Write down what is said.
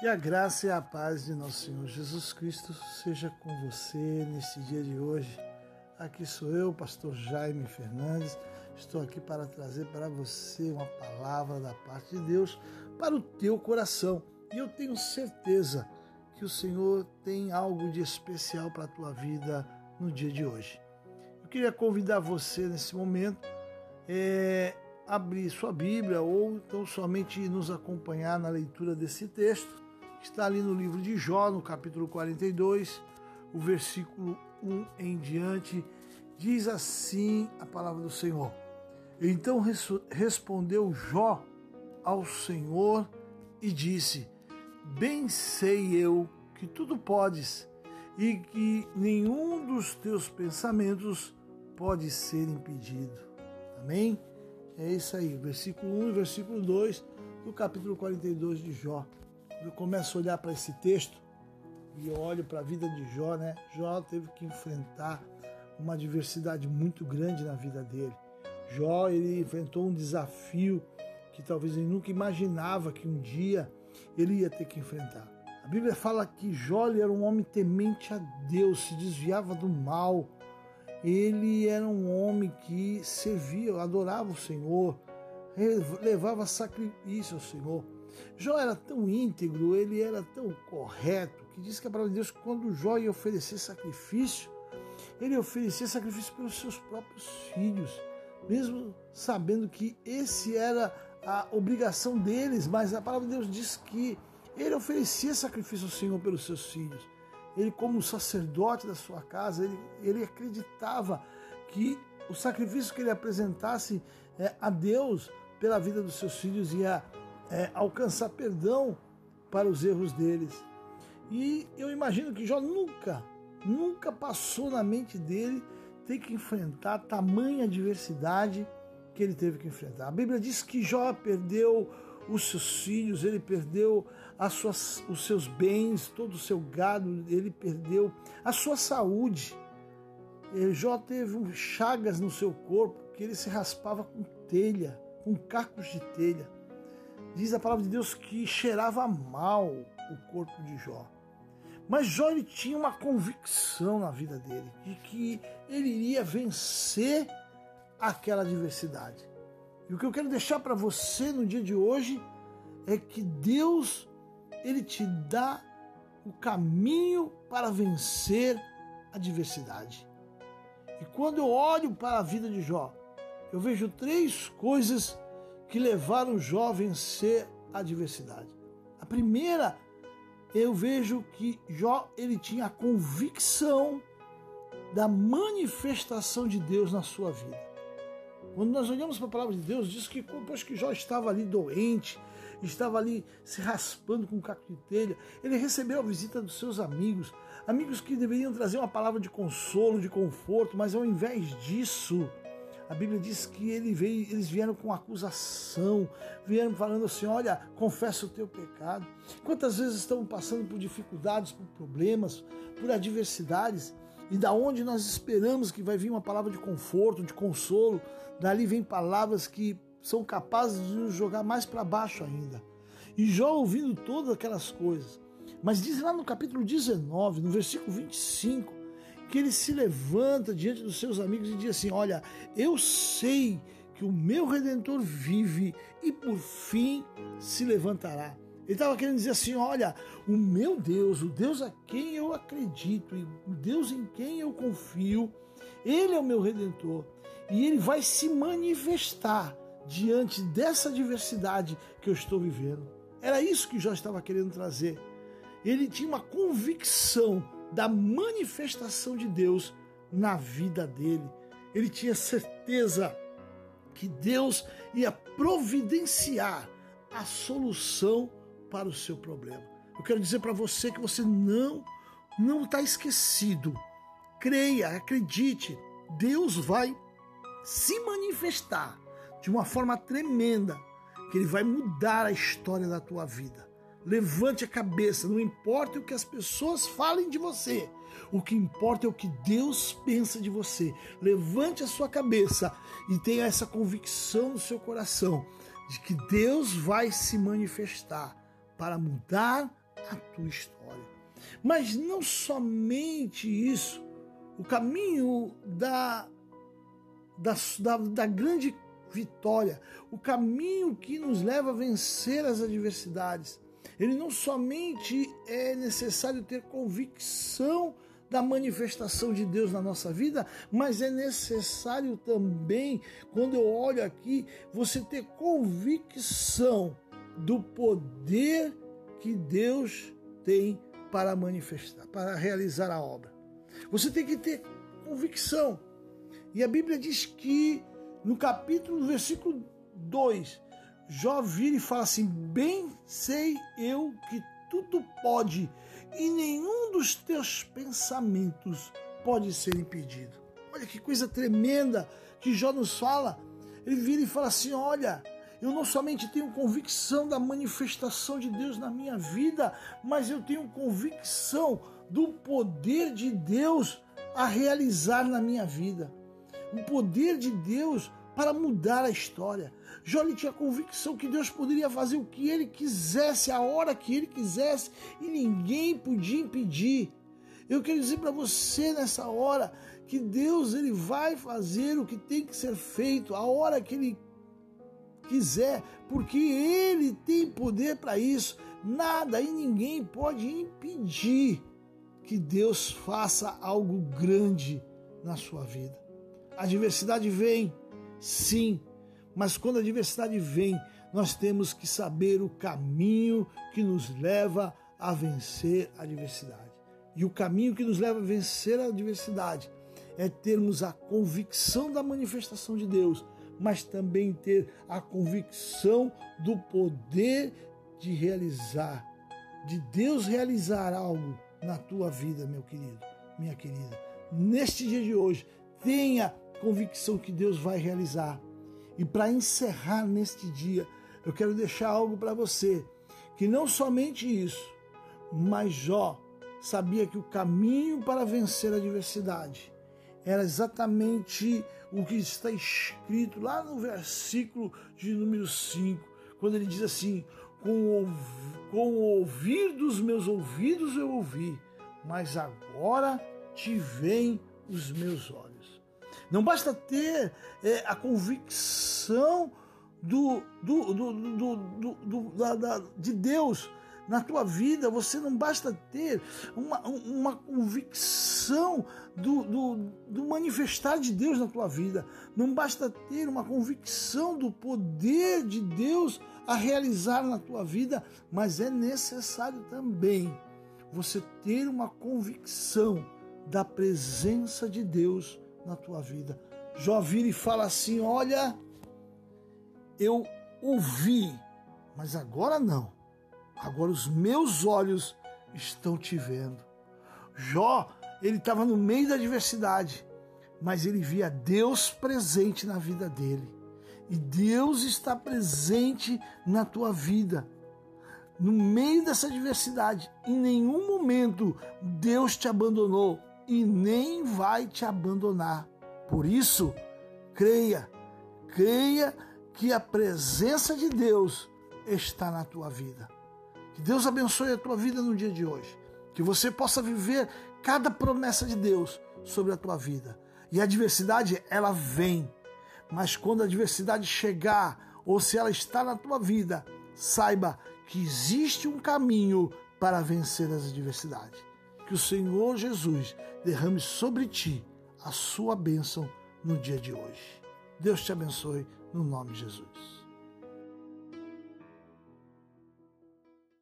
E a graça e a paz de nosso Senhor Jesus Cristo seja com você neste dia de hoje. Aqui sou eu, pastor Jaime Fernandes. Estou aqui para trazer para você uma palavra da parte de Deus para o teu coração. E eu tenho certeza que o Senhor tem algo de especial para a tua vida no dia de hoje. Eu queria convidar você nesse momento é, abrir sua Bíblia ou então somente nos acompanhar na leitura desse texto está ali no livro de Jó, no capítulo 42, o versículo 1 em diante, diz assim a palavra do Senhor. Então respondeu Jó ao Senhor e disse: Bem sei eu que tudo podes e que nenhum dos teus pensamentos pode ser impedido. Amém? É isso aí, versículo 1 e versículo 2 do capítulo 42 de Jó eu começo a olhar para esse texto e olho para a vida de Jó, né? Jó teve que enfrentar uma adversidade muito grande na vida dele. Jó ele enfrentou um desafio que talvez ele nunca imaginava que um dia ele ia ter que enfrentar. A Bíblia fala que Jó era um homem temente a Deus, se desviava do mal. Ele era um homem que servia, adorava o Senhor, levava sacrifício ao Senhor. Jó era tão íntegro, ele era tão correto, que diz que a palavra de Deus, quando Jó ia oferecer sacrifício, ele oferecia sacrifício pelos seus próprios filhos, mesmo sabendo que esse era a obrigação deles, mas a palavra de Deus diz que ele oferecia sacrifício ao Senhor pelos seus filhos. Ele, como sacerdote da sua casa, ele, ele acreditava que o sacrifício que ele apresentasse é, a Deus pela vida dos seus filhos ia é, alcançar perdão para os erros deles. E eu imagino que Jó nunca, nunca passou na mente dele ter que enfrentar tamanha adversidade que ele teve que enfrentar. A Bíblia diz que Jó perdeu os seus filhos, ele perdeu as suas, os seus bens, todo o seu gado, ele perdeu a sua saúde. Jó teve chagas no seu corpo que ele se raspava com telha, com cacos de telha. Diz a palavra de Deus que cheirava mal o corpo de Jó. Mas Jó ele tinha uma convicção na vida dele de que ele iria vencer aquela adversidade. E o que eu quero deixar para você no dia de hoje é que Deus ele te dá o caminho para vencer a adversidade. E quando eu olho para a vida de Jó, eu vejo três coisas que levaram a vencer a adversidade. A primeira, eu vejo que Jó ele tinha a convicção da manifestação de Deus na sua vida. Quando nós olhamos para a palavra de Deus, diz que depois que Jó estava ali doente, estava ali se raspando com um caco de telha, ele recebeu a visita dos seus amigos, amigos que deveriam trazer uma palavra de consolo, de conforto, mas ao invés disso, a Bíblia diz que ele veio, eles vieram com acusação, vieram falando assim: olha, confessa o teu pecado. Quantas vezes estamos passando por dificuldades, por problemas, por adversidades, e da onde nós esperamos que vai vir uma palavra de conforto, de consolo, dali vem palavras que são capazes de nos jogar mais para baixo ainda. E Jó ouvindo todas aquelas coisas. Mas diz lá no capítulo 19, no versículo 25, que ele se levanta diante dos seus amigos e diz assim: Olha, eu sei que o meu redentor vive e por fim se levantará. Ele estava querendo dizer assim: olha, o meu Deus, o Deus a quem eu acredito e o Deus em quem eu confio, ele é o meu redentor e ele vai se manifestar diante dessa adversidade que eu estou vivendo. Era isso que Jó estava querendo trazer. Ele tinha uma convicção da manifestação de Deus na vida dele. Ele tinha certeza que Deus ia providenciar a solução para o seu problema. Eu quero dizer para você que você não não está esquecido. Creia, acredite, Deus vai se manifestar de uma forma tremenda, que ele vai mudar a história da tua vida. Levante a cabeça, não importa o que as pessoas falem de você, o que importa é o que Deus pensa de você. Levante a sua cabeça e tenha essa convicção no seu coração de que Deus vai se manifestar para mudar a tua história. Mas não somente isso, o caminho da, da, da, da grande vitória, o caminho que nos leva a vencer as adversidades. Ele não somente é necessário ter convicção da manifestação de Deus na nossa vida, mas é necessário também, quando eu olho aqui, você ter convicção do poder que Deus tem para manifestar, para realizar a obra. Você tem que ter convicção. E a Bíblia diz que no capítulo, no versículo 2, Jó vira e fala assim: Bem sei eu que tudo pode, e nenhum dos teus pensamentos pode ser impedido. Olha que coisa tremenda que Jó nos fala. Ele vira e fala assim: Olha, eu não somente tenho convicção da manifestação de Deus na minha vida, mas eu tenho convicção do poder de Deus a realizar na minha vida. O poder de Deus para mudar a história. Jó tinha convicção que Deus poderia fazer o que ele quisesse, a hora que ele quisesse, e ninguém podia impedir. Eu quero dizer para você nessa hora que Deus ele vai fazer o que tem que ser feito, a hora que ele quiser, porque ele tem poder para isso. Nada e ninguém pode impedir que Deus faça algo grande na sua vida. A adversidade vem, sim, mas quando a adversidade vem, nós temos que saber o caminho que nos leva a vencer a adversidade. E o caminho que nos leva a vencer a adversidade é termos a convicção da manifestação de Deus, mas também ter a convicção do poder de realizar, de Deus realizar algo na tua vida, meu querido, minha querida. Neste dia de hoje, tenha convicção que Deus vai realizar. E para encerrar neste dia, eu quero deixar algo para você, que não somente isso, mas Jó sabia que o caminho para vencer a adversidade era exatamente o que está escrito lá no versículo de número 5, quando ele diz assim: com o, com o ouvir dos meus ouvidos eu ouvi, mas agora te veem os meus olhos. Não basta ter é, a convicção do, do, do, da, da, de Deus na tua vida, você não basta ter uma, uma convicção do, do, do, manifestar de Deus na tua vida, não basta ter uma convicção do poder de Deus a realizar na tua vida, mas é necessário também você ter uma convicção da presença de Deus na tua vida. Jó vira e fala assim: Olha, eu ouvi, mas agora não agora os meus olhos estão te vendo. Jó, ele estava no meio da adversidade, mas ele via Deus presente na vida dele. E Deus está presente na tua vida. No meio dessa adversidade, em nenhum momento Deus te abandonou e nem vai te abandonar. Por isso, creia, creia que a presença de Deus está na tua vida. Que Deus abençoe a tua vida no dia de hoje. Que você possa viver cada promessa de Deus sobre a tua vida. E a adversidade, ela vem. Mas quando a adversidade chegar, ou se ela está na tua vida, saiba que existe um caminho para vencer as adversidades. Que o Senhor Jesus derrame sobre ti a sua bênção no dia de hoje. Deus te abençoe no nome de Jesus.